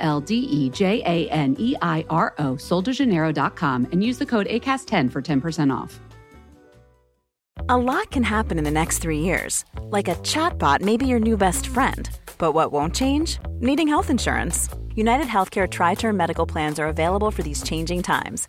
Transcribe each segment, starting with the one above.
L D E J A N E I R O, soldejaneiro.com, and use the code ACAST10 for 10% off. A lot can happen in the next three years. Like a chatbot may be your new best friend. But what won't change? Needing health insurance. United Healthcare Tri Term Medical Plans are available for these changing times.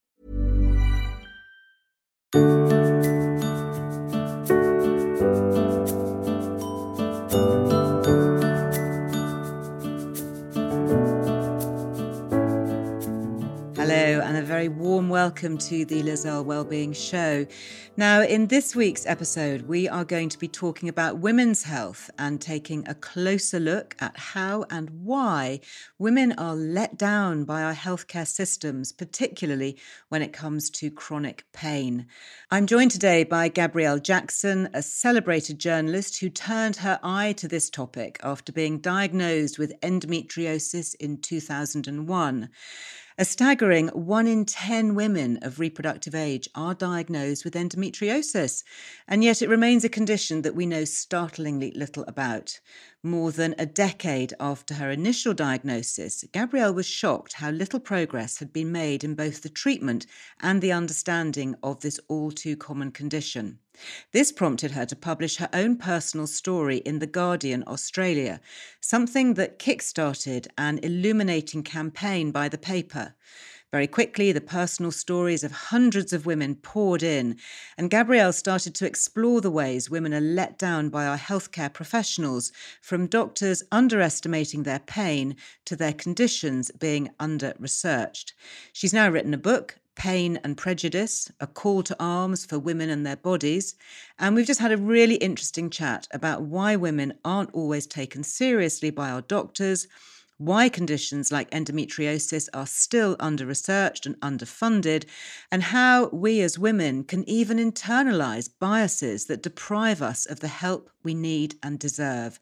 very warm welcome to the Liz Earle Wellbeing Show. Now, in this week's episode, we are going to be talking about women's health and taking a closer look at how and why women are let down by our healthcare systems, particularly when it comes to chronic pain. I'm joined today by Gabrielle Jackson, a celebrated journalist who turned her eye to this topic after being diagnosed with endometriosis in 2001. A staggering one in 10 women of reproductive age are diagnosed with endometriosis, and yet it remains a condition that we know startlingly little about. More than a decade after her initial diagnosis, Gabrielle was shocked how little progress had been made in both the treatment and the understanding of this all too common condition. This prompted her to publish her own personal story in The Guardian Australia, something that kick-started an illuminating campaign by the paper. Very quickly, the personal stories of hundreds of women poured in, and Gabrielle started to explore the ways women are let down by our healthcare professionals, from doctors underestimating their pain to their conditions being under researched. She's now written a book, Pain and Prejudice, a call to arms for women and their bodies. And we've just had a really interesting chat about why women aren't always taken seriously by our doctors why conditions like endometriosis are still under researched and underfunded, and how we as women can even internalize biases that deprive us of the help we need and deserve.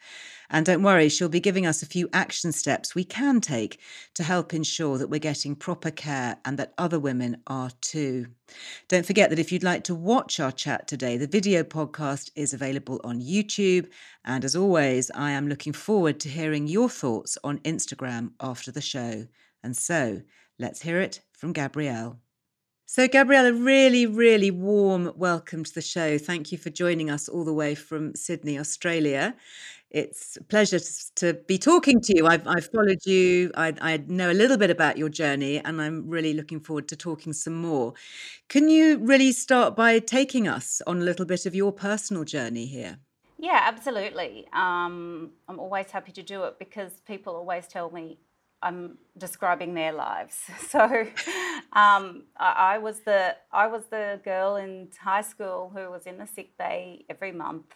And don't worry, she'll be giving us a few action steps we can take to help ensure that we're getting proper care and that other women are too. Don't forget that if you'd like to watch our chat today, the video podcast is available on YouTube. And as always, I am looking forward to hearing your thoughts on Instagram after the show. And so let's hear it from Gabrielle. So, Gabrielle, a really, really warm welcome to the show. Thank you for joining us all the way from Sydney, Australia. It's a pleasure to, be talking to you. I've, I've followed you, I, I know a little bit about your journey, and I'm really looking forward to talking some more. Can you really start by taking us on a little bit of your personal journey here? Yeah, absolutely. Um, I'm always happy to do it because people always tell me I'm describing their lives. So um, I, I, was the I was the girl in high school who was in the sick bay every month,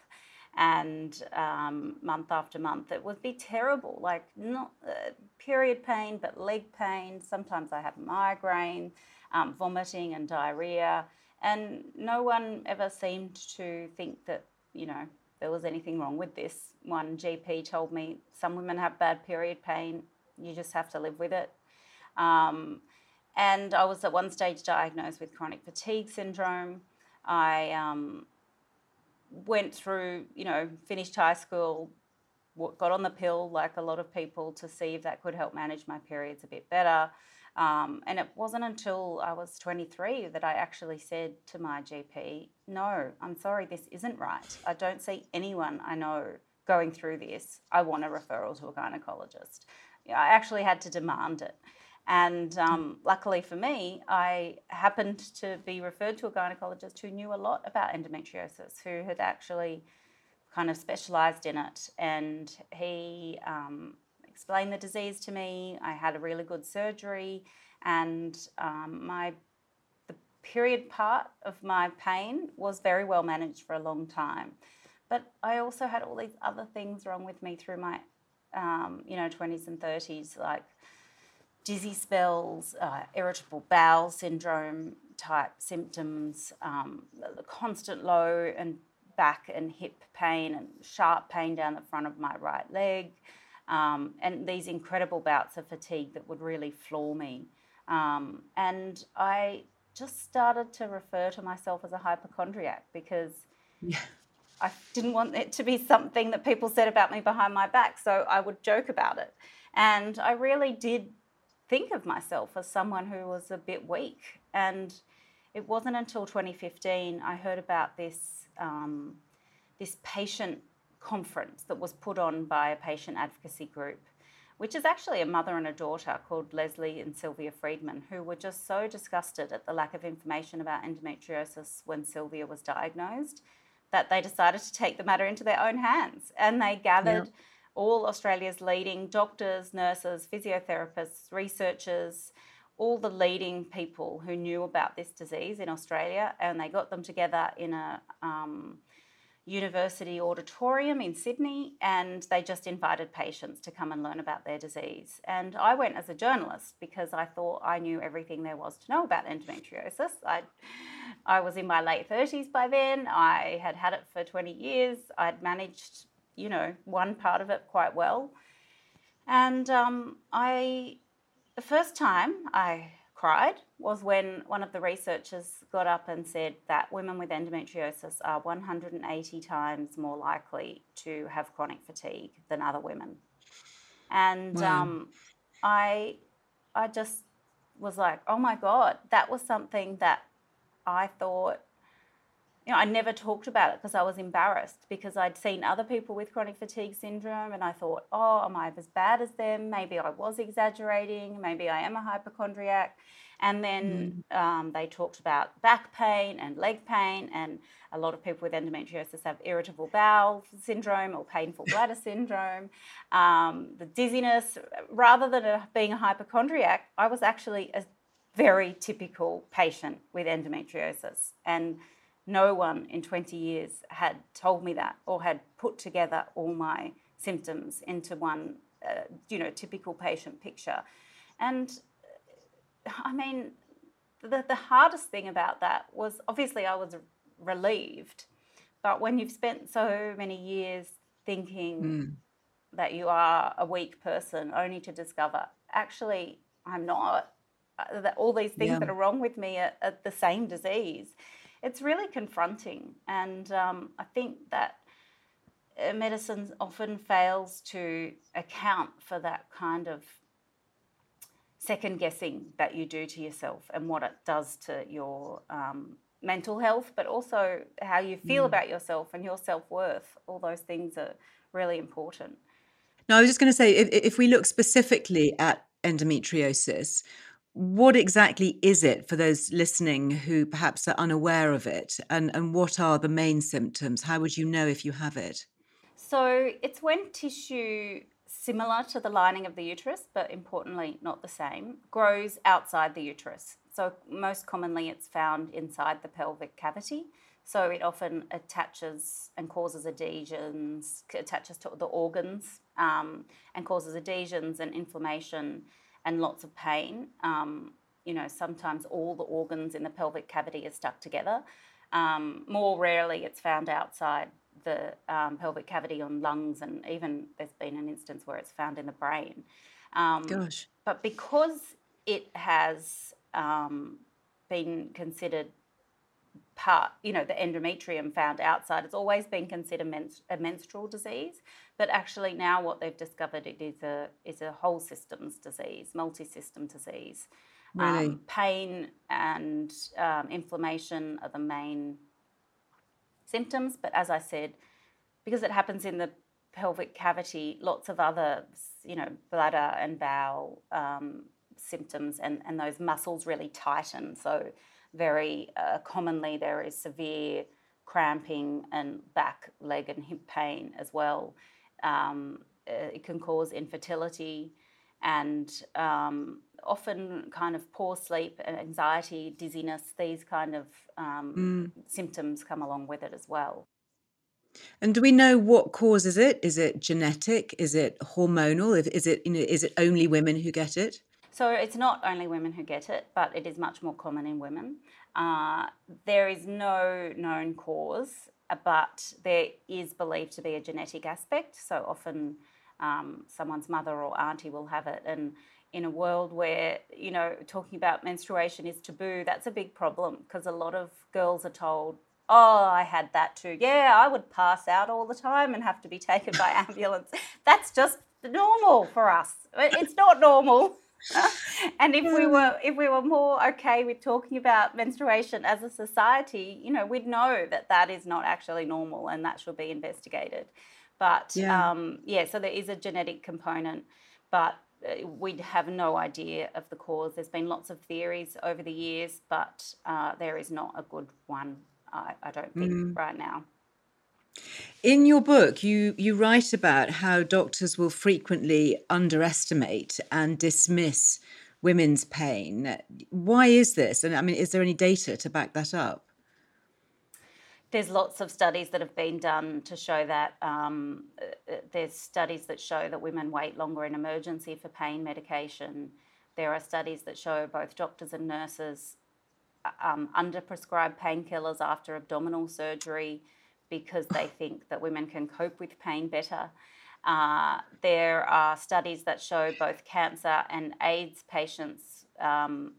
and um, month after month it would be terrible. Like not uh, period pain, but leg pain. Sometimes I have migraine, um, vomiting, and diarrhea, and no one ever seemed to think that you know there was anything wrong with this. One GP told me some women have bad period pain you just have to live with it. Um, and I was at one stage diagnosed with chronic fatigue syndrome. I um, went through, you know, finished high school, got on the pill like a lot of people to see if that could help manage my periods a bit better. Um, and it wasn't until I was 23 that I actually said to my GP, No, I'm sorry, this isn't right. I don't see anyone I know going through this. I want a referral to a gynecologist. I actually had to demand it. And um, luckily for me, I happened to be referred to a gynecologist who knew a lot about endometriosis, who had actually kind of specialised in it, and he um, explained the disease to me. I had a really good surgery, and um, my the period part of my pain was very well managed for a long time. But I also had all these other things wrong with me through my, um, you know, twenties and thirties, like dizzy spells, uh, irritable bowel syndrome type symptoms, um, constant low and back and hip pain and sharp pain down the front of my right leg, um, and these incredible bouts of fatigue that would really floor me. Um, and I just started to refer to myself as a hypochondriac because yeah. I didn't want it to be something that people said about me behind my back. So I would joke about it. And I really did think of myself as someone who was a bit weak. And it wasn't until 2015 I heard about this, um, this patient conference that was put on by a patient advocacy group, which is actually a mother and a daughter called Lesley and Sylvia Freedman, who were just so disgusted at the lack of information about endometriosis when Sylvia was diagnosed that they decided to take the matter into their own hands. And they gathered all Australia's leading doctors, nurses, physiotherapists, researchers, all the leading people who knew about this disease in Australia, and they got them together in a um, university auditorium in Sydney, and they just invited patients to come and learn about their disease. And I went as a journalist because I thought I knew everything there was to know about endometriosis. I, I was in my late 30s by then. I had had it for 20 years. I'd managed you know, one part of it quite well. And um, I, the first time I cried was when one of the researchers got up and said that women with endometriosis are 180 times more likely to have chronic fatigue than other women. And wow. um, I, I just was like, oh my God, that was something that I thought you know, I never talked about it because I was embarrassed because I'd seen other people with chronic fatigue syndrome and I thought, oh, am I as bad as them? Maybe I was exaggerating. Maybe I am a hypochondriac. And then mm. um, they talked about back pain and leg pain, and a lot of people with endometriosis have irritable bowel syndrome or painful bladder syndrome. Um, the dizziness, rather than a, being a hypochondriac, I was actually a very typical patient with endometriosis. And no one in 20 years had told me that or had put together all my symptoms into one, uh, you know, typical patient picture. And I mean, the, the hardest thing about that was obviously I was relieved, but when you've spent so many years thinking mm. that you are a weak person, only to discover actually I'm not, uh, that all these things yeah. that are wrong with me are, are the same disease it's really confronting. And um, I think that uh, medicine often fails to account for that kind of second guessing that you do to yourself and what it does to your um, mental health, but also how you feel mm. about yourself and your self worth. All those things are really important. Now, I was just going to say if, if we look specifically at endometriosis, what exactly is it for those listening who perhaps are unaware of it? And, and what are the main symptoms? How would you know if you have it? So, it's when tissue similar to the lining of the uterus, but importantly not the same, grows outside the uterus. So, most commonly it's found inside the pelvic cavity. So, it often attaches and causes adhesions, attaches to the organs um, and causes adhesions and inflammation and lots of pain. Um, you know, sometimes all the organs in the pelvic cavity are stuck together. Um, more rarely, it's found outside the um, pelvic cavity on lungs, and even there's been an instance where it's found in the brain. Um, Gosh. But because it has um, been considered part, you know, the endometrium found outside, it's always been considered men- a menstrual disease. But actually, now what they've discovered it is a is a whole systems disease, multi-system disease. Really? Um, pain and um, inflammation are the main symptoms. But as I said, because it happens in the pelvic cavity, lots of other, you know, bladder and bowel um, symptoms, and, and those muscles really tighten. So very uh, commonly there is severe cramping and back, leg, and hip pain as well. Um, it can cause infertility and um, often kind of poor sleep and anxiety, dizziness, these kind of um, mm. symptoms come along with it as well. And do we know what causes it? Is it genetic? Is it hormonal? Is it you know is it only women who get it? So it's not only women who get it, but it is much more common in women. Uh, there is no known cause, but there is believed to be a genetic aspect. So often um, someone's mother or auntie will have it, and in a world where you know talking about menstruation is taboo, that's a big problem because a lot of girls are told Oh, I had that too. Yeah, I would pass out all the time and have to be taken by ambulance. That's just normal for us. It's not normal. and if we were if we were more okay with talking about menstruation as a society, you know, we'd know that that is not actually normal and that should be investigated. But yeah, um, yeah so there is a genetic component, but uh, we have no idea of the cause. There's been lots of theories over the years, but uh, there is not a good one I, I don't think mm. right now. In your book, you you write about how doctors will frequently underestimate and dismiss women's pain. Why is this? And I mean, is there any data to back that up? There's lots of studies that have been done to show that. Um, uh, there's studies that show that women wait longer in emergency for pain medication. There are studies that show both doctors and nurses um, underprescribed painkillers after abdominal surgery because they think that women can cope with pain better. Uh, there are studies that show both cancer and AIDS patients, um,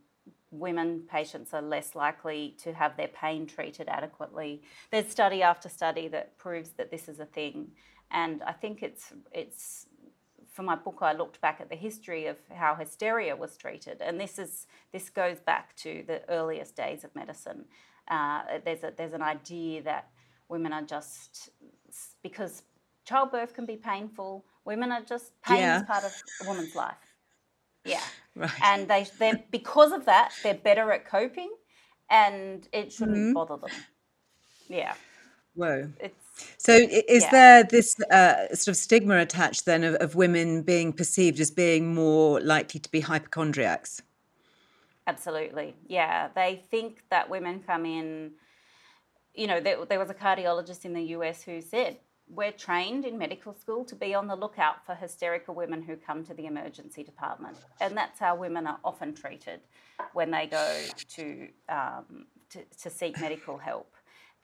women patients are less likely to have their pain treated adequately. There's study after study that proves that this is a thing, and I think it's it's for my book, I looked back at the history of how hysteria was treated, and this is this goes back to the earliest days of medicine. Uh, there's a, there's an idea that women are just because childbirth can be painful. Women are just pain yeah. is part of a woman's life. Yeah, right. and they they because of that they're better at coping, and it shouldn't mm-hmm. bother them. Yeah. Whoa. It's so, is yeah. there this uh, sort of stigma attached then of, of, women being perceived as being more likely to be hypochondriacs? Absolutely. Yeah. They think that women come in, you know, there, there was a cardiologist in the US who said, we're trained in medical school to be on the lookout for hysterical women who come to the emergency department. And that's how women are often treated when they go to, um, to, to seek medical help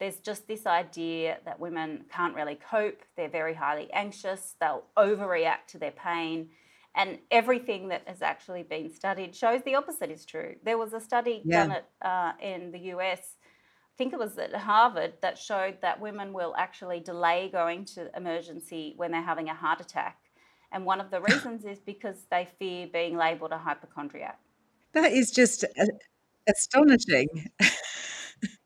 there's just this idea that women can't really cope, they're very highly anxious, they'll overreact to their pain. And everything that has actually been studied shows the opposite is true. There was a study yeah. done at, uh, in the US, think it was at Harvard, that showed that women will actually delay going to emergency when they're having a heart attack. And one of the reasons is because they fear being labelled a hypochondriac. That is just astonishing.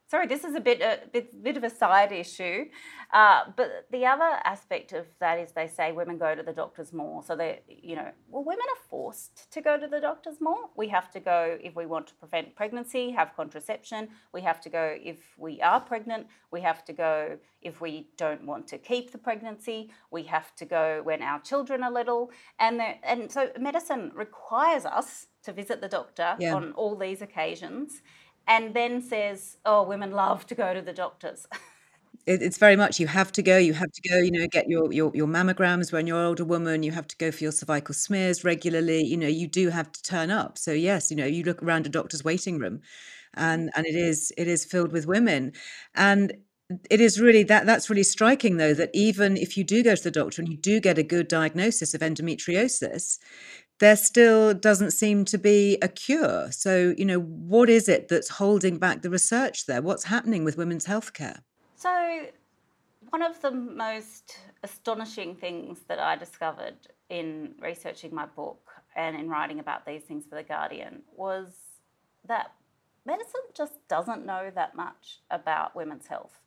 sorry, this is a bit a bit, bit of a side issue, uh, but the other aspect of that is they say women go to the doctors more. So they, you know, well, women are forced to go to the doctors more. We have to go if we want to prevent pregnancy, have contraception. We have to go if we are pregnant. We have to go if we don't want to keep the pregnancy. We have to go when our children are little, and and so medicine requires us to visit the doctor yeah. on all these occasions and then says, "Oh, women love to go to the doctors." it's very much you have to go you have to go you know get your, your your mammograms when you're an older woman you have to go for your cervical smears regularly you know you do have to turn up. So yes you know you look around a doctor's waiting room and mm. and it is it is filled with women. And it is really that that's really striking though that even if you do go to the doctor and you do get a good diagnosis of endometriosis there still doesn't seem to be a cure. So, you know, what is it that's holding back the research there? What's happening with women's healthcare? So, one of the most astonishing things that I discovered in researching my book and in writing about these things for The Guardian was that medicine just doesn't know that much about women's health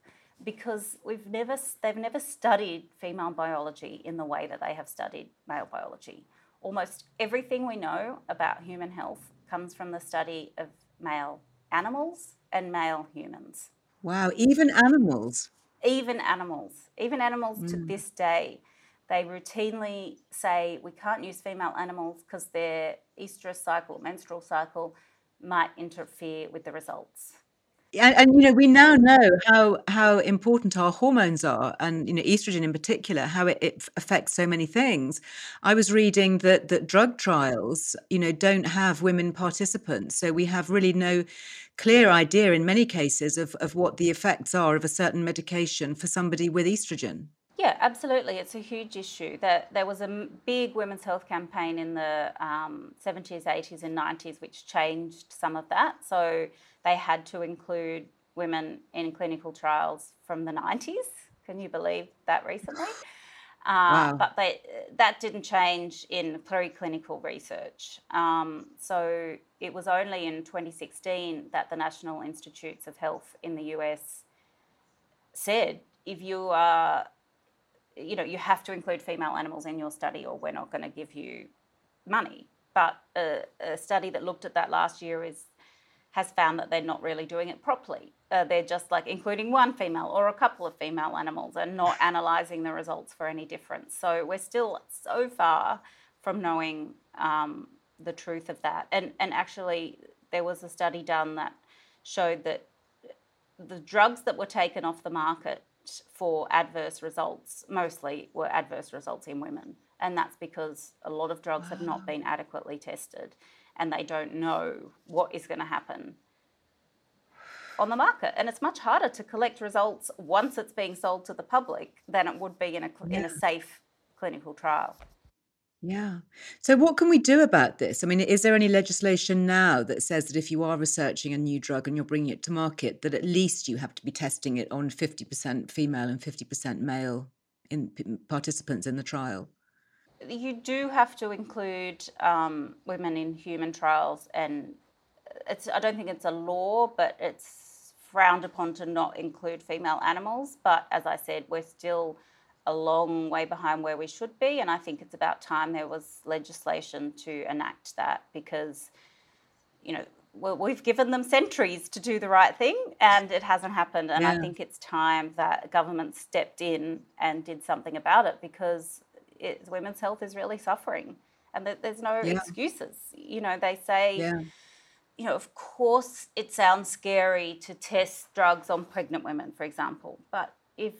because we've never they've never studied female biology in the way that they have studied male biology. Almost everything we know about human health comes from the study of male animals and male humans. Wow, even animals. Even animals. Even animals mm. to this day. They routinely say we can't use female animals because their estrous cycle, menstrual cycle, might interfere with the results. And, and, you know we now know how how important our hormones are and you know estrogen in particular how it, it, affects so many things i was reading that that drug trials you know don't have women participants so we have really no clear idea in many cases of of what the effects are of a certain medication for somebody with estrogen yeah, absolutely. It's a huge issue. That there was a big women's health campaign in the um, 70s, 80s, and 90s, which changed some of that. So they had to include women in clinical trials from the 90s. Can you believe that recently? Uh, wow. But they, that didn't change in preclinical research. Um, so it was only in 2016 that the National Institutes of Health in the US said if you are you know, you have to include female animals in your study or we're not going to give you money. But a, a, study that looked at that last year is has found that they're not really doing it properly. Uh, they're just like including one female or a couple of female animals and not analysing the results for any difference. So we're still so far from knowing um, the truth of that. And and actually, there was a study done that showed that the drugs that were taken off the market for adverse results mostly were adverse results in women. And that's because a lot of drugs have not been adequately tested and they don't know what is going to happen on the market. And it's much harder to collect results once it's being sold to the public than it would be in a, yeah. in a safe clinical trial. Yeah. So, what can we do about this? I mean, is there any legislation now that says that if you are researching a new drug and you're bringing it to market, that at least you have to be testing it on 50% female and 50% male in participants in the trial? You do have to include um, women in human trials, and it's. I don't think it's a law, but it's frowned upon to not include female animals. But as I said, we're still a long way behind where we should be. And I think it's about time there was legislation to enact that because, you know, well, we've given them centuries to do the right thing and it hasn't happened. And yeah. I think it's time that government stepped in and did something about it because it, women's health is really suffering and there's no yeah. excuses. You know, they say, yeah. you know, of course it sounds scary to test drugs on pregnant women, for example, but if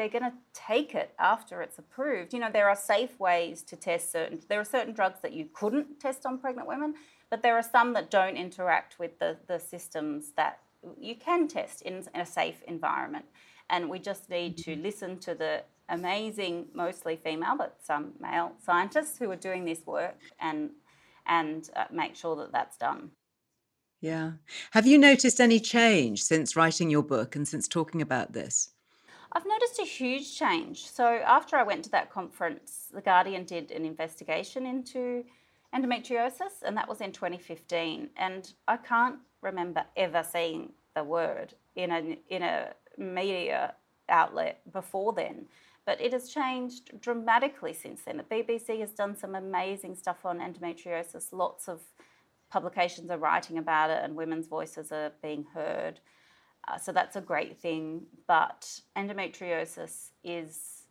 they're going to take it after it's approved. You know, there are safe ways to test certain, there are certain drugs that you couldn't test on pregnant women, but there are some that don't interact with the, the systems that you can test in, in a safe environment. And we just need to mm-hmm. listen to the amazing, mostly female, but some male scientists who are doing this work and, and uh, make sure that that's done. Yeah. Have you noticed any change since writing your book and since talking about this? I've noticed a huge change. So after I went to that conference, The Guardian did an investigation into endometriosis, and that was in 2015. And I can't remember ever seeing the word in a in a media outlet before then. But it has changed dramatically since then. The BBC has done some amazing stuff on endometriosis. Lots of publications are writing about it, and women's voices are being heard. Uh, so that's a great thing. But endometriosis is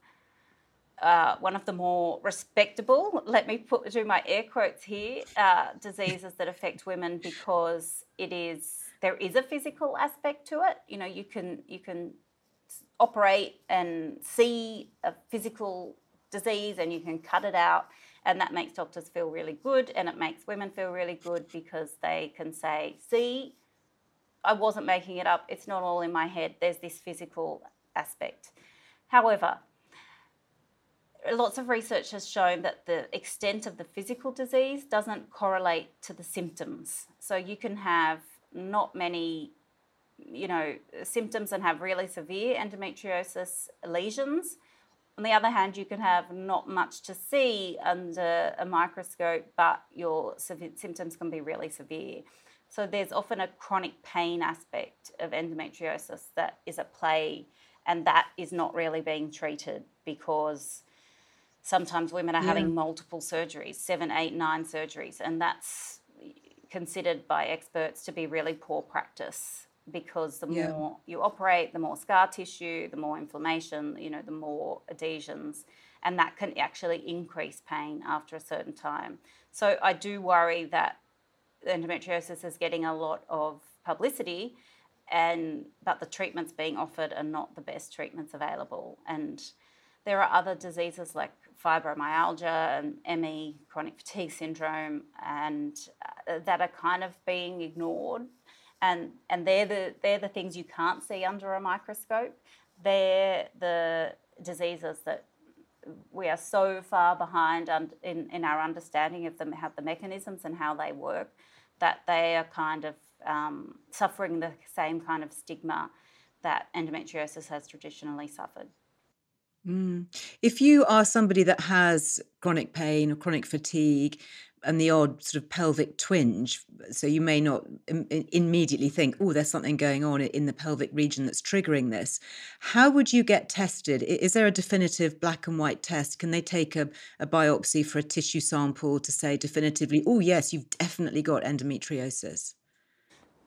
uh, one of the more respectable, let me put do my air quotes here, uh, diseases that affect women because it is there is a physical aspect to it. You know, you can you can operate and see a physical disease and you can cut it out and that makes doctors feel really good and it makes women feel really good because they can say see I wasn't making it up. It's not all in my head. There's this physical aspect. However, lots of research has shown that the extent of the physical disease doesn't correlate to the symptoms. So you can have not many, you know, symptoms and have really severe endometriosis lesions. On the other hand, you can have not much to see under a microscope, but your symptoms can be really severe. So there's often a chronic pain aspect of endometriosis that is at play, and that is not really being treated because sometimes women are yeah. having multiple surgeries seven, eight, nine surgeries and that's considered by experts to be really poor practice because the Yeah. more you operate, the more scar tissue, the more inflammation, you know, the more adhesions, and that can actually increase pain after a certain time. So I do worry that endometriosis is getting a lot of publicity, and but the treatments being offered are not the best treatments available. And there are other diseases like fibromyalgia and ME, chronic fatigue syndrome, and uh, that are kind of being ignored. And and they're the they're the things you can't see under a microscope. They're the diseases that we are so far behind in, in our understanding of them, how the mechanisms and how they work, that they are kind of um, suffering the same kind of stigma that endometriosis has traditionally suffered. Mm. If you are somebody that has chronic pain or chronic fatigue and the odd sort of pelvic twinge, so you may not Im- immediately think, oh, there's something going on in the pelvic region that's triggering this. How would you get tested? Is there a definitive black and white test? Can they take a, a biopsy for a tissue sample to say definitively, oh, yes, you've definitely got endometriosis?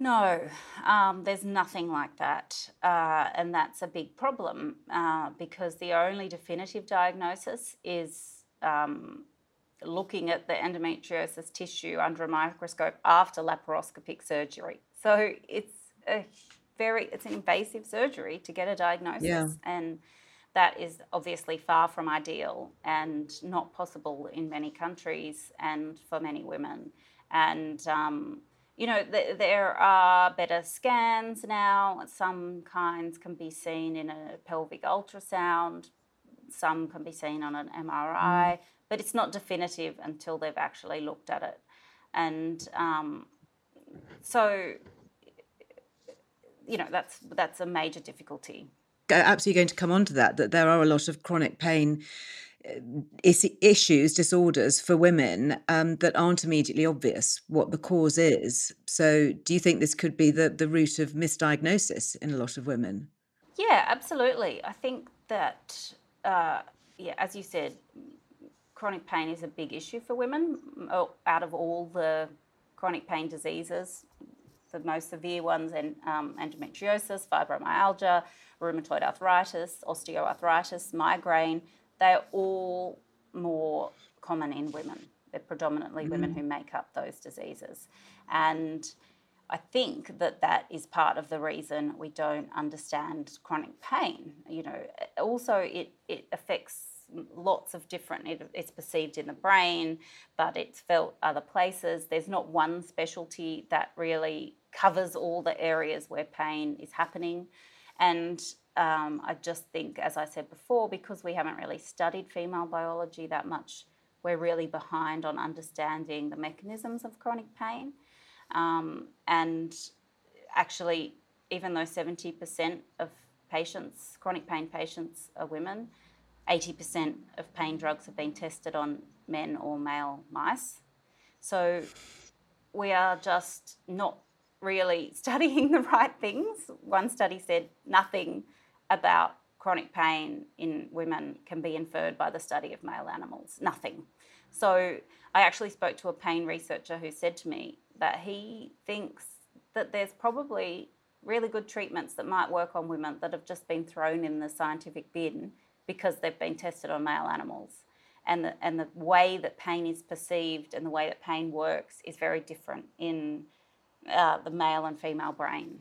No, um, there's nothing like that. Uh, and that's a big problem uh, because the only definitive diagnosis is um, looking at the endometriosis tissue under a microscope after laparoscopic surgery. So it's a very it's an invasive surgery to get a diagnosis Yeah. and that is obviously far from ideal and not possible in many countries and for many women. And um, you know, th- there are better scans now. Some kinds can be seen in a pelvic ultrasound. Some can be seen on an MRI, but it's not definitive until they've actually looked at it. And um, so, you know, that's that's a major difficulty. absolutely going to come on to that that there are a lot of chronic pain issues disorders for women um, that aren't immediately obvious what the cause is so do you think this could be the, the root of misdiagnosis in a lot of women Yeah, absolutely. I think that, uh, yeah, as you said, chronic pain is a big issue for women. Out of all the chronic pain diseases, the most severe ones, and um, endometriosis, fibromyalgia, rheumatoid arthritis, osteoarthritis, migraine, they're all more common in women. They're predominantly women mm. who make up those diseases. And I think that that is part of the reason we don't understand chronic pain. You know, also it, it affects lots of different, it, it's perceived in the brain, but it's felt other places. There's not one specialty that really covers all the areas where pain is happening. And um, I just think, as I said before, because we haven't really studied female biology that much, we're really behind on understanding the mechanisms of chronic pain. Um, and actually, even though 70% of patients, chronic pain patients, are women, 80% of pain drugs have been tested on men or male mice. So we are just not really studying the right things. One study said nothing about chronic pain in women can be inferred by the study of male animals. Nothing. So I actually spoke to a pain researcher who said to me that he thinks that there's probably really good treatments that might work on women that have just been thrown in the scientific bin because they've been tested on male animals. And the, and the way that pain is perceived and the way that pain works is very different in uh, the male and female brain.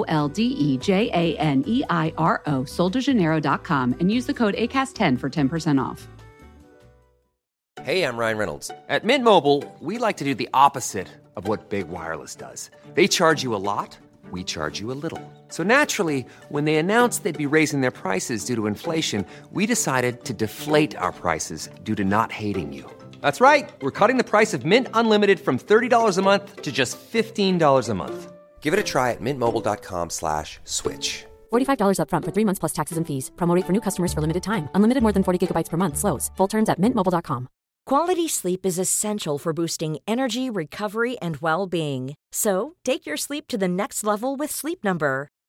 L D E J A N E I R O, soldejaneiro.com, and use the code ACAST10 for 10% off. Hey, I'm Ryan Reynolds. At Mint Mobile, we like to do the opposite of what Big Wireless does. They charge you a lot, we charge you a little. So naturally, when they announced they'd be raising their prices due to inflation, we decided to deflate our prices due to not hating you. That's right. We're cutting the price of Mint Unlimited from $30 a month to just $15 a month. Give it a try at mintmobile.com slash switch. $45 upfront for three months plus taxes and fees. Promote rate for new customers for limited time. Unlimited more than 40 gigabytes per month. Slows. Full terms at mintmobile.com. Quality sleep is essential for boosting energy, recovery, and well-being. So, take your sleep to the next level with Sleep Number.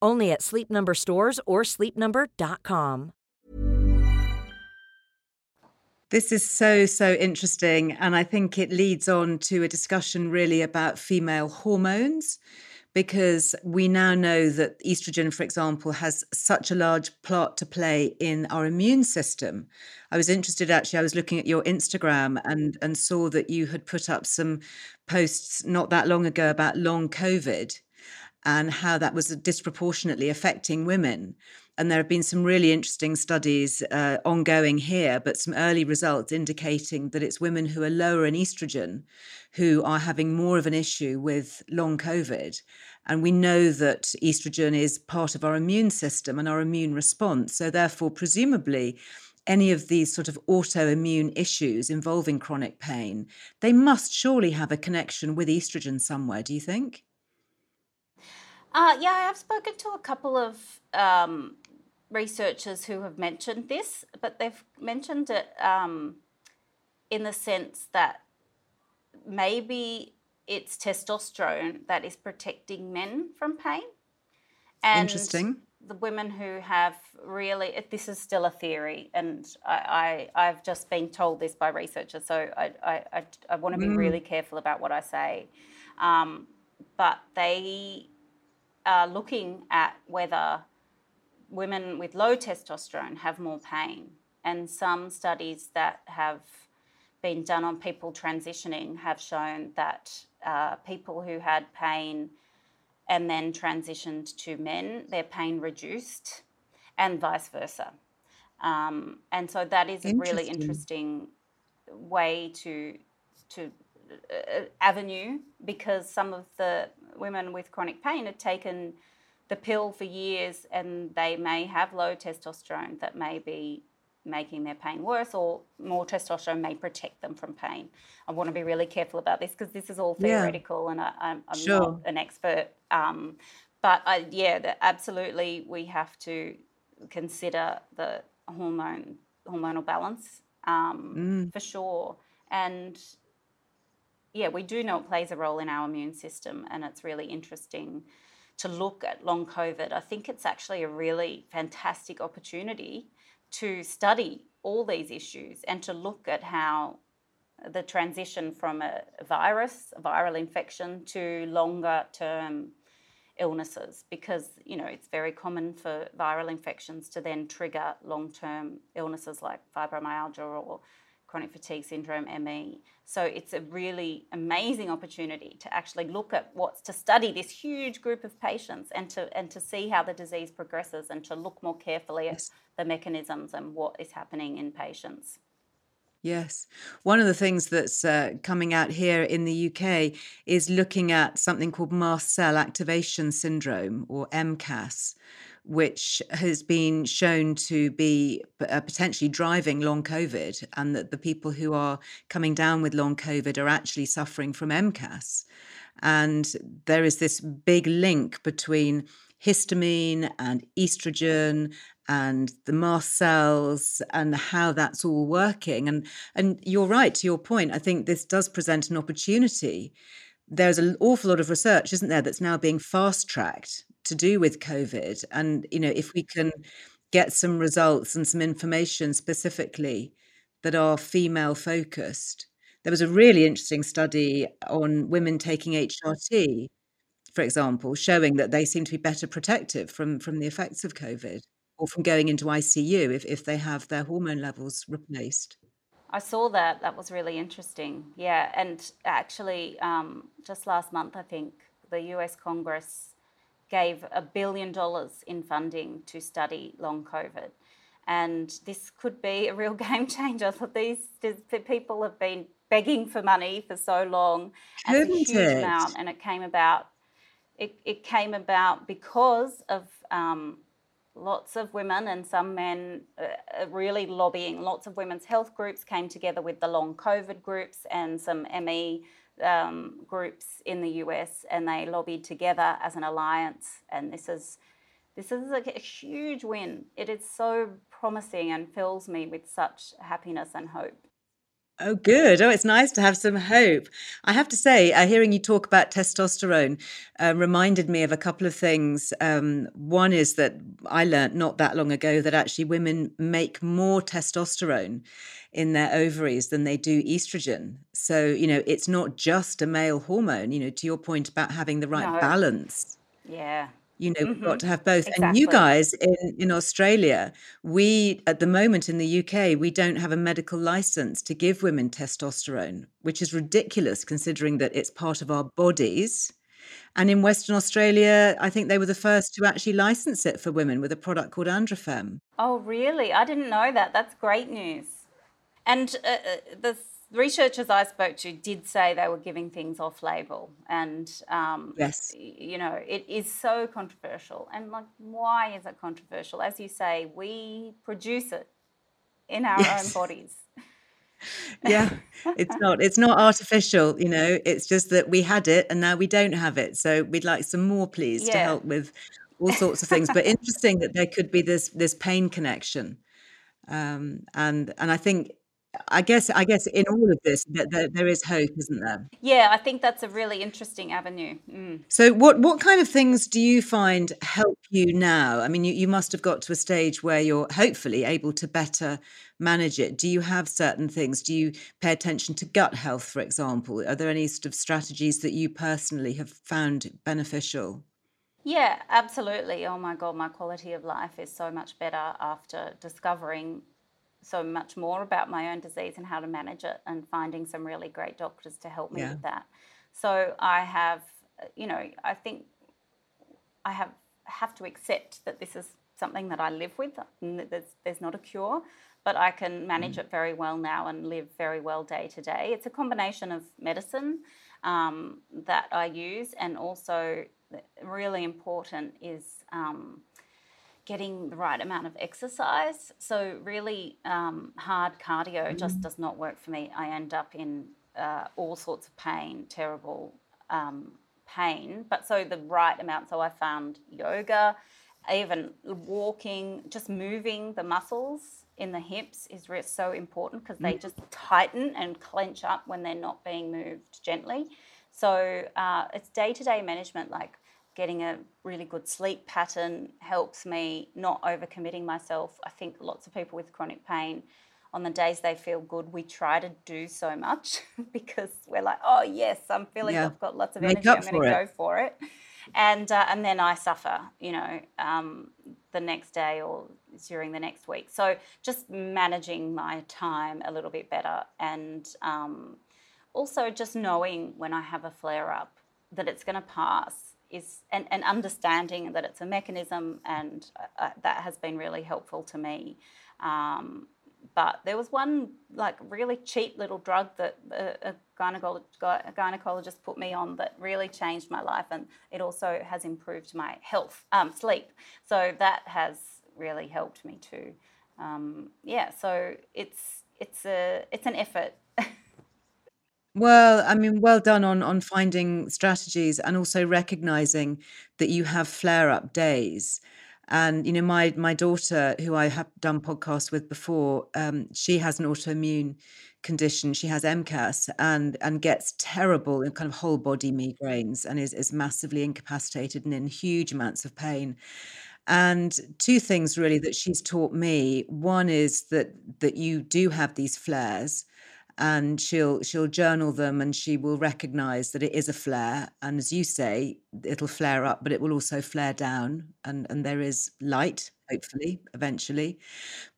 Only at Sleep Number stores or sleepnumber.com. This is so, so interesting. And I think it leads on to a discussion really about female hormones, because we now know that estrogen, for example, has such a large part to play in our immune system. I was interested actually, I was looking at your Instagram and, and saw that you had put up some posts not that long ago about long COVID and how that was disproportionately affecting women. And there have been some really interesting studies uh, ongoing here, but some early results indicating that it's women who are lower in estrogen who are having more of an issue with long COVID. And we know that estrogen is part of our immune system and our immune response. So, therefore, presumably, any of these sort of autoimmune issues involving chronic pain, they must surely have a connection with estrogen somewhere, do you think? Uh, yeah, I have spoken to a couple of um, researchers who have mentioned this, but they've mentioned it um, in the sense that maybe it's testosterone that is protecting men from pain. And Interesting. The women who have really, this is still a theory, and I, I, have just been told this by researchers, so I, I, I, I want to be mm. really careful about what I say. Um, but they are looking at whether women with low testosterone have more pain. And some studies that have been done on people transitioning have shown that uh, people who had pain and then transitioned to men, their pain reduced, and vice versa. Um, and so that is a really interesting way to to avenue because some of the women with chronic pain had taken the pill for years and they may have low testosterone that may be making their pain worse or more testosterone may protect them from pain. I want to be really careful about this because this is all theoretical yeah. and I, am sure. not an expert. Um, but I, yeah, absolutely we have to consider the hormone hormonal balance um, mm. for sure. And yeah, we do know it plays a role in our immune system, and it's really interesting to look at long COVID. I think it's actually a really fantastic opportunity to study all these issues and to look at how the transition from a virus, a viral infection, to longer term illnesses because you know it's very common for viral infections to then trigger long term illnesses like fibromyalgia or chronic fatigue syndrome, ME. So it's a really amazing opportunity to actually look at what's to study this huge group of patients and to and to see how the disease progresses and to look more carefully yes. at the mechanisms and what is happening in patients. Yes. One of the things that's uh, coming out here in the UK is looking at something called mast cell activation syndrome or MCAS, which has been shown to be uh, potentially driving long COVID, and that the people who are coming down with long COVID are actually suffering from MCAS. And there is this big link between histamine and estrogen and the mast cells and how that's all working and and you're right to your point i think this does present an opportunity there's an awful lot of research isn't there that's now being fast tracked to do with COVID. And, you know, if we can get some results and some information specifically that are female focused, there was a really interesting study on women taking HRT, for example, showing that they seem to be better protective from from the effects of COVID or from going into ICU if, if they have their hormone levels replaced. I saw that. That was really interesting. Yeah. And actually, um, just last month, I think the US Congress gave a billion dollars in funding to study long COVID. And this could be a real game changer. These, these people have been begging for money for so long. And a huge it? amount. And it came about. It, it came about because of um, lots of women and some men uh, really lobbying. Lots of women's health groups came together with the long COVID groups and some ME um, groups in the US, and they lobbied together as an alliance. And this is this is a, a huge win. It is so promising and fills me with such happiness and hope. Oh, good. Oh, it's nice to have some hope. I have to say, uh, hearing you talk about testosterone uh, reminded me of a couple of things. Um, one is that I learned not that long ago that actually women make more testosterone in their ovaries than they do estrogen. So, you know, it's not just a male hormone, you know, to your point about having the right no. balance. Yeah. You know, we've got mm-hmm. to have both. Exactly. And you guys in, in Australia, we, at the moment in the UK, we don't have a medical license to give women testosterone, which is ridiculous considering that it's part of our bodies. And in Western Australia, I think they were the first to actually license it for women with a product called AndroFeme. Oh, really? I didn't know that. That's great news. And uh, uh the researchers I spoke to did say they were giving things off label. And, um, yes. you know, it is so controversial. And, like, why is it controversial? As you say, we produce it in our yes. own bodies. yeah it's not it's not artificial you know it's just that we had it and now we don't have it so we'd like some more please yeah. to help with all sorts of things but interesting that there could be this this pain connection um, and and i think I guess I guess in all of this that there, there is hope, isn't there? Yeah, I think that's a really interesting avenue. Mm. So what what kind of things do you find help you now? I mean, you, you must have got to a stage where you're hopefully able to better manage it. Do you have certain things? Do you pay attention to gut health, for example? Are there any sort of strategies that you personally have found beneficial? Yeah, absolutely. Oh my God, my quality of life is so much better after discovering so much more about my own disease and how to manage it and finding some really great doctors to help me yeah. with that. So I have, you know, I think I have have to accept that this is something that I live with. There's, there's not a cure, but I can manage mm. it very well now and live very well day to day. It's a combination of medicine um, that I use, and also really important is um, getting the right amount of exercise. So, really um, hard cardio mm. just does not work for me. I end up in uh, all sorts of pain, terrible um, pain. But so the right amount. So, I found yoga, even walking, just moving the muscles in the hips is so important because they mm. just tighten and clench up when they're not being moved gently. So, uh, it's day to day management like getting a really good sleep pattern helps me not overcommitting myself. I think lots of people with chronic pain, on the days they feel good, we try to do so much because we're like, oh yes, I'm feeling yeah. I've got lots of Make energy, I'm going to go for it, and uh, and then I suffer, you know, um, the next day or during the next week. So just managing my time a little bit better, and um, also just knowing when I have a flare up that it's going to pass is and, and understanding that it's a mechanism and uh, that has been really helpful to me. Um, but there was one like really cheap little drug that a, a, gynecologist, a gynecologist put me on that really changed my life and it also has improved my health um, sleep. So that has really helped me too. Um, yeah so it's it's a it's an effort Well, I mean, well done on on finding strategies and also recognizing that you have flare up days. And you know, my my daughter, who I have done podcasts with before, um, she has an autoimmune condition. She has MCAS and and gets terrible and kind of whole body migraines and is is massively incapacitated and in huge amounts of pain. And two things really that she's taught me. One is that that you do have these flares and she'll she'll journal them and she will recognize that it is a flare. And as you say it'll flare up but it will also flare down and and there is light hopefully eventually.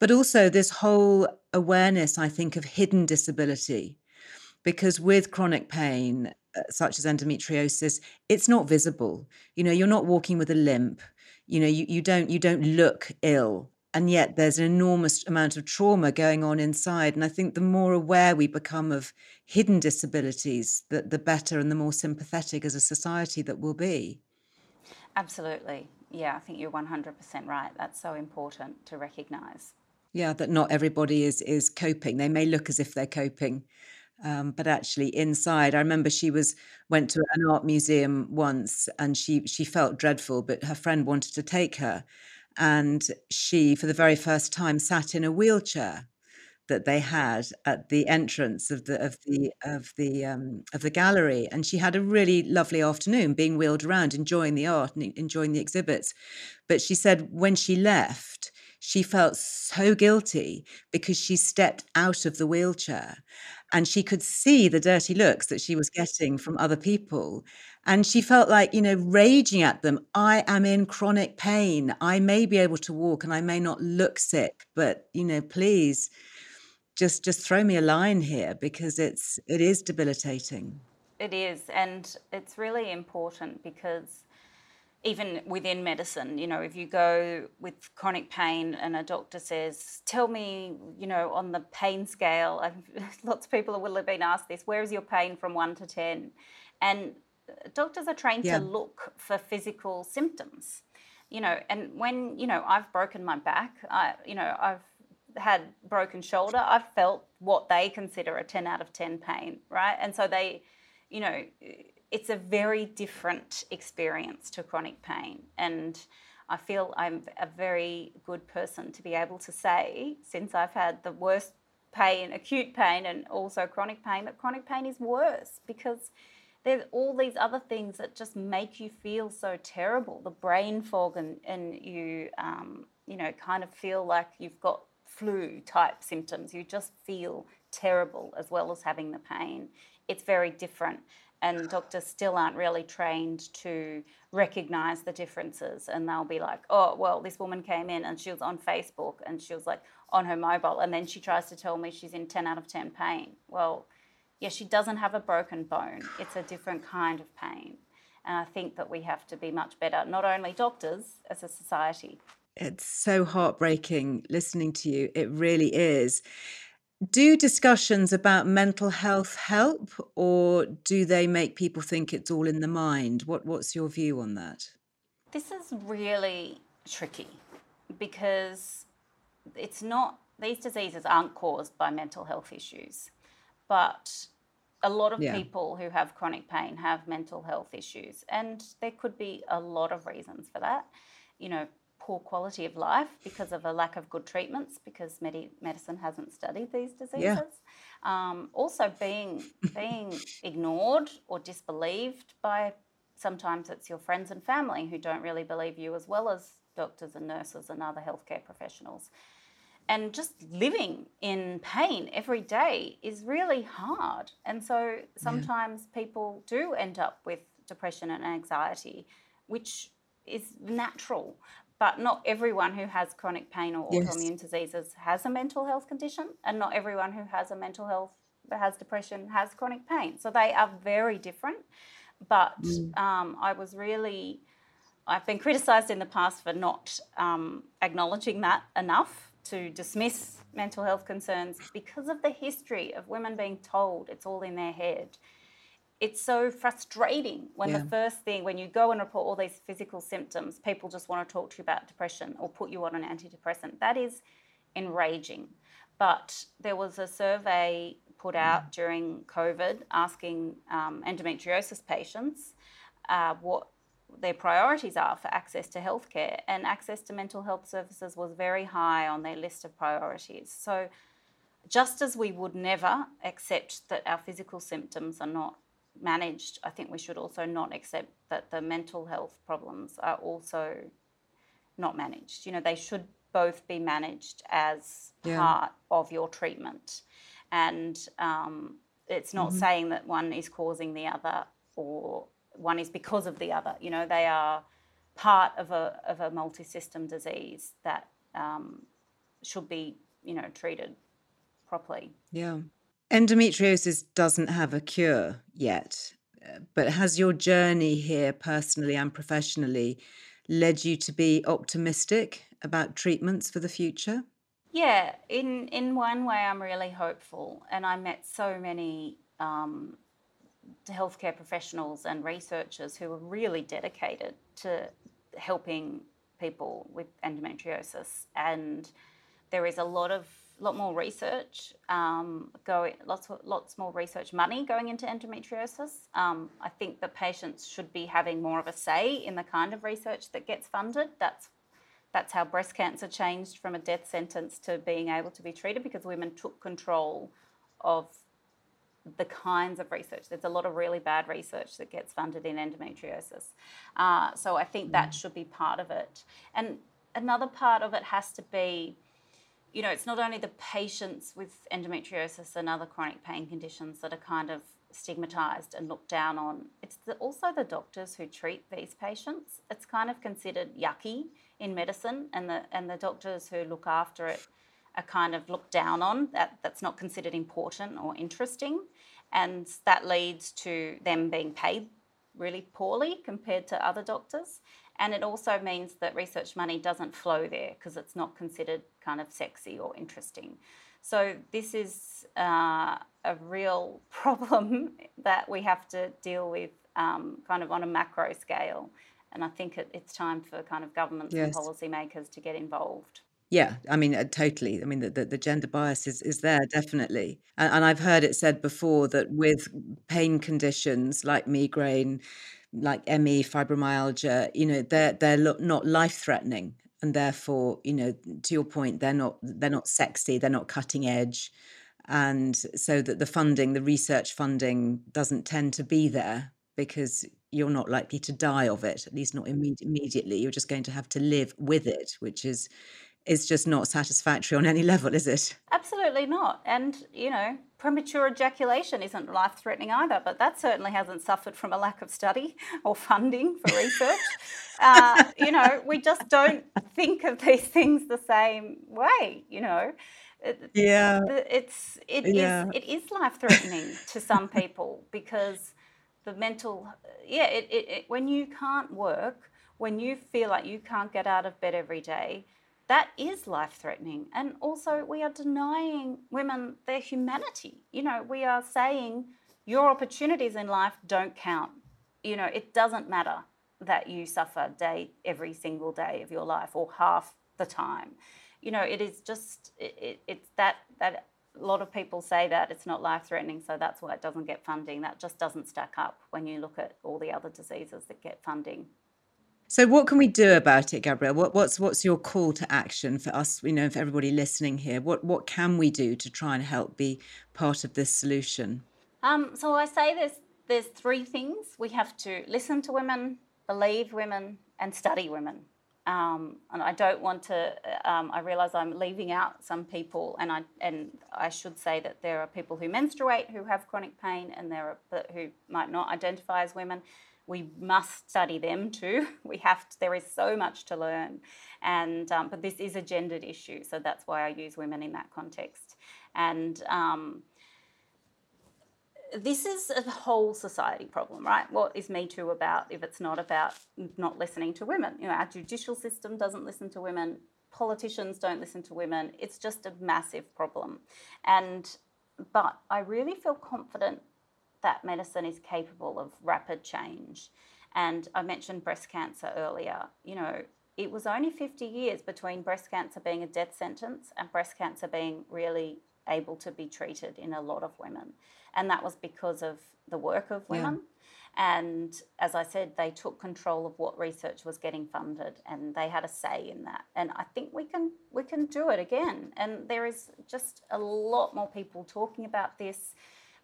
But also this whole awareness i think of hidden disability. Because with chronic pain uh, such as endometriosis it's not visible. You know you're not walking with a limp. You know you, you don't you don't look ill and yet there's an enormous amount of trauma going on inside and i think the more aware we become of hidden disabilities the, the better and the more sympathetic as a society that we'll be. Absolutely. Yeah i think you're 100% right. That's so important to recognize yeah that not everybody is is coping. They may look as if they're coping um, but actually inside i remember she was went to an art museum once and she she felt dreadful but her friend wanted to take her and she, for the very first time, sat in a wheelchair that they had at the entrance of the of the of the um, of the gallery, and she had a really lovely afternoon being wheeled around, enjoying the art and enjoying the exhibits. But she said when she left, she felt so guilty because she stepped out of the wheelchair, and she could see the dirty looks that she was getting from other people, and she felt like, you know, raging at them. I am in chronic pain. I may be able to walk and I may not look sick, but, you know, please just just throw me a line here because it's it is debilitating. It is. And it's really important because even within medicine, you know, if you go with chronic pain and a doctor says, Tell me, you know, on the pain scale, lots of people will have been asked this, where is your pain from one to 10? And doctors are trained yeah. to look for physical symptoms. You know and when you know i've broken my back i you know i've had broken shoulder i've felt what they consider a 10 out of 10 pain right? And so they you know it's a very different experience to chronic pain. And i feel i'm a very good person to be able to say since i've had the worst pain acute pain and also chronic pain that chronic pain is worse because there's all these other things that just make you feel so terrible. The brain fog and, and you um, you know kind of feel like you've got flu type symptoms. You just feel terrible as well as having the pain. It's very different. And doctors still aren't really trained to recognize the differences. And they'll be like oh well this woman came in and she was on facebook and she was like on her mobile. And then she tries to tell me she's in 10 out of 10 pain. Well yeah, she doesn't have a broken bone. It's a different kind of pain. And I think that we have to be much better, not only doctors, as a society. It's so heartbreaking listening to you. It really is. Do discussions about mental health help, or do they make people think it's all in the mind? What, what's your view on that? This is really tricky because it's not, these diseases aren't caused by mental health issues but a lot of yeah. people who have chronic pain have mental health issues, and there could be a lot of reasons for that. You know, poor quality of life because of a lack of good treatments, because med- medicine hasn't studied these diseases. Yeah. Um, also, being being ignored or disbelieved by sometimes it's your friends and family who don't really believe you, as well as doctors and nurses and other healthcare professionals and just living in pain every day is really hard. And so sometimes yeah. people do end up with depression and anxiety, which is natural. But not everyone who has chronic pain or yes. autoimmune diseases has a mental health condition, and not everyone who has a mental health has depression has chronic pain. So they are very different. But mm. um, I was really, I've been criticised in the past for not um, acknowledging that enough to dismiss mental health concerns because of the history of women being told it's all in their head. It's so frustrating when yeah. the first thing, when you go and report all these physical symptoms, people just want to talk to you about depression or put you on an antidepressant. That is enraging. But there was a survey put out during COVID asking um, endometriosis patients uh, what their priorities are for access to healthcare, and access to mental health services was very high on their list of priorities. So, just as we would never accept that our physical symptoms are not managed, I think we should also not accept that the mental health problems are also not managed. You know, they should both be managed as yeah. part of your treatment. And um, it's not mm-hmm. saying that one is causing the other or one is because of the other. You know, they are part of a, of a multi system disease that um, should be, you know, treated properly. Yeah. Endometriosis doesn't have a cure yet, uh, but has your journey here personally and professionally led you to be optimistic about treatments for the future? Yeah, in in one way, I'm really hopeful, and I met so many um, healthcare professionals and researchers who are really dedicated to helping people with endometriosis, and there is a lot of lot more research um, going, lots lots more research money going into endometriosis. Um, I think that patients should be having more of a say in the kind of research that gets funded. That's that's how breast cancer changed from a death sentence to being able to be treated because women took control of the kinds of research. There's a lot of really bad research that gets funded in endometriosis. Uh, so I think that mm. should be part of it. And another part of it has to be you know, it's not only the patients with endometriosis and other chronic pain conditions that are kind of stigmatized and looked down on, it's the, also the doctors who treat these patients. It's kind of considered yucky in medicine, and the, and the doctors who look after it are kind of looked down on. That, that's not considered important or interesting. And that leads to them being paid really poorly compared to other doctors. And it also means that research money doesn't flow there because it's not considered kind of sexy or interesting. So, this is uh, a real problem that we have to deal with um, kind of on a macro scale. And I think it, it's time for kind of governments yes. and policymakers to get involved. Yeah, I mean, uh, totally. I mean, the, the, the gender bias is, is there definitely. And, and I've heard it said before that with pain conditions like migraine, like ME, fibromyalgia, you know, they're they're not life threatening, and therefore, you know, to your point, they're not they're not sexy, they're not cutting edge, and so that the funding, the research funding, doesn't tend to be there because you're not likely to die of it, at least not imme- immediately. You're just going to have to live with it, which is is just not satisfactory on any level, is it? Absolutely not. And, you know, premature ejaculation isn't life threatening either, but that certainly hasn't suffered from a lack of study or funding for research. uh, you know, we just don't think of these things the same way, you know. Yeah. It's it yeah. Is, it is life threatening to some people because the mental yeah, it, it, it when you can't work, when you feel like you can't get out of bed every day, that is life threatening. And also, we are denying women their humanity. You know, we are saying your opportunities in life don't count. You know, it doesn't matter that you suffer day every single day of your life or half the time. You know, it is just it, it, it's that that a lot of people say that it's not life threatening, so that's why it doesn't get funding. That just doesn't stack up when you look at all the other diseases that get funding. So, what can we do about it, Gabrielle? What, what's what's your call to action for us? You know, for everybody listening here, what what can we do to try and help be part of this solution? Um, so, I say there's there's three things we have to listen to women, believe women, and study women. Um, and I don't want to. Um, I realise I'm leaving out some people, and I and I should say that there are people who menstruate who have chronic pain, and there are who might not identify as women we must study them too. We have to, there is so much to learn, and um, but this is a gendered issue, so that's why I use women in that context. And um, this is a whole society problem, right? What is Me Too about if it's not about not listening to women? You know, our judicial system doesn't listen to women. Politicians don't listen to women. It's just a massive problem, and but I really feel confident that medicine is capable of rapid change. And I mentioned breast cancer earlier. You know, it was only 50 years between breast cancer being a death sentence and breast cancer being really able to be treated in a lot of women. And that was because of the work of women. Yeah. And as I said, they took control of what research was getting funded and they had a say in that. And I think we can we can do it again. And there is just a lot more people talking about this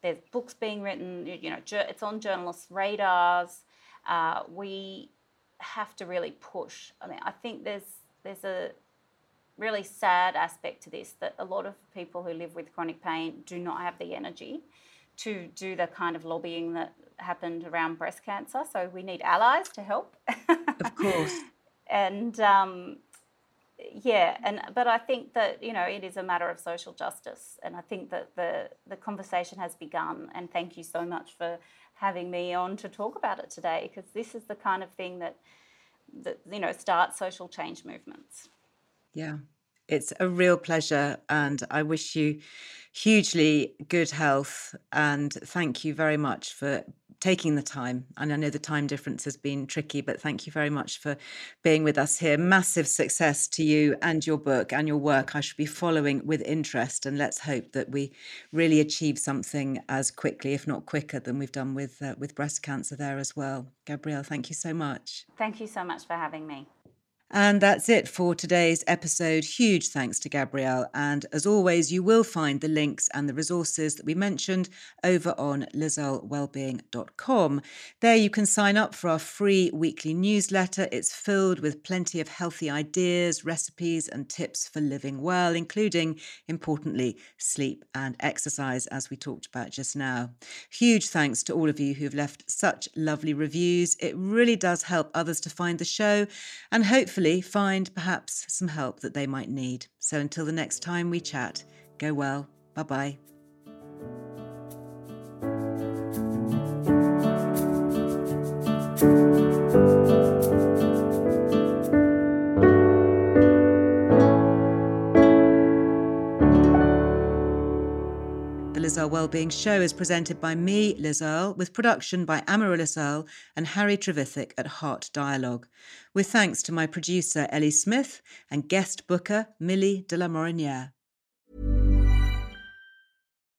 there's books being written, you know, it's on journalists' radars. Uh, we have to really push. I mean, I think there's there's a really sad aspect to this that a lot of people who live with chronic pain do not have the energy to do the kind of lobbying that happened around breast cancer. So we need allies to help. Of course. and um, yeah, and but I think that you know it is a matter of social justice, and I think that the the conversation has begun. And thank you so much for having me on to talk about it today, because this is the kind of thing that that you know starts social change movements. Yeah, it's a real pleasure, and I wish you hugely good health. And thank you very much for taking the time. And I know the time difference has been tricky, but thank you very much for being with us here. Massive success to you and your book and your work. I should be following with interest, and let's hope that we really achieve something as quickly, if not quicker, than we've done with uh, with breast cancer there as well. Gabrielle, thank you so much. Thank you so much for having me. And that's it for today's episode. Huge thanks to Gabrielle. And as always, you will find the links and the resources that we mentioned over on lizearlewellbeing.com. There you can sign up for our free weekly newsletter. It's filled with plenty of healthy ideas, recipes, and tips for living well, including, importantly, sleep and exercise, as we talked about just now. Huge thanks to all of you who've left such lovely reviews. It really does help others to find the show and hopefully hopefully find perhaps some help that they might need. So until the next time we chat, go well. Bye bye. Liz Earle Wellbeing Show is presented by me, Liz with production by Amaryllis Earle and Harry Trevithick at Heart Dialogue, with thanks to my producer Ellie Smith and guest booker Millie de la Morinière.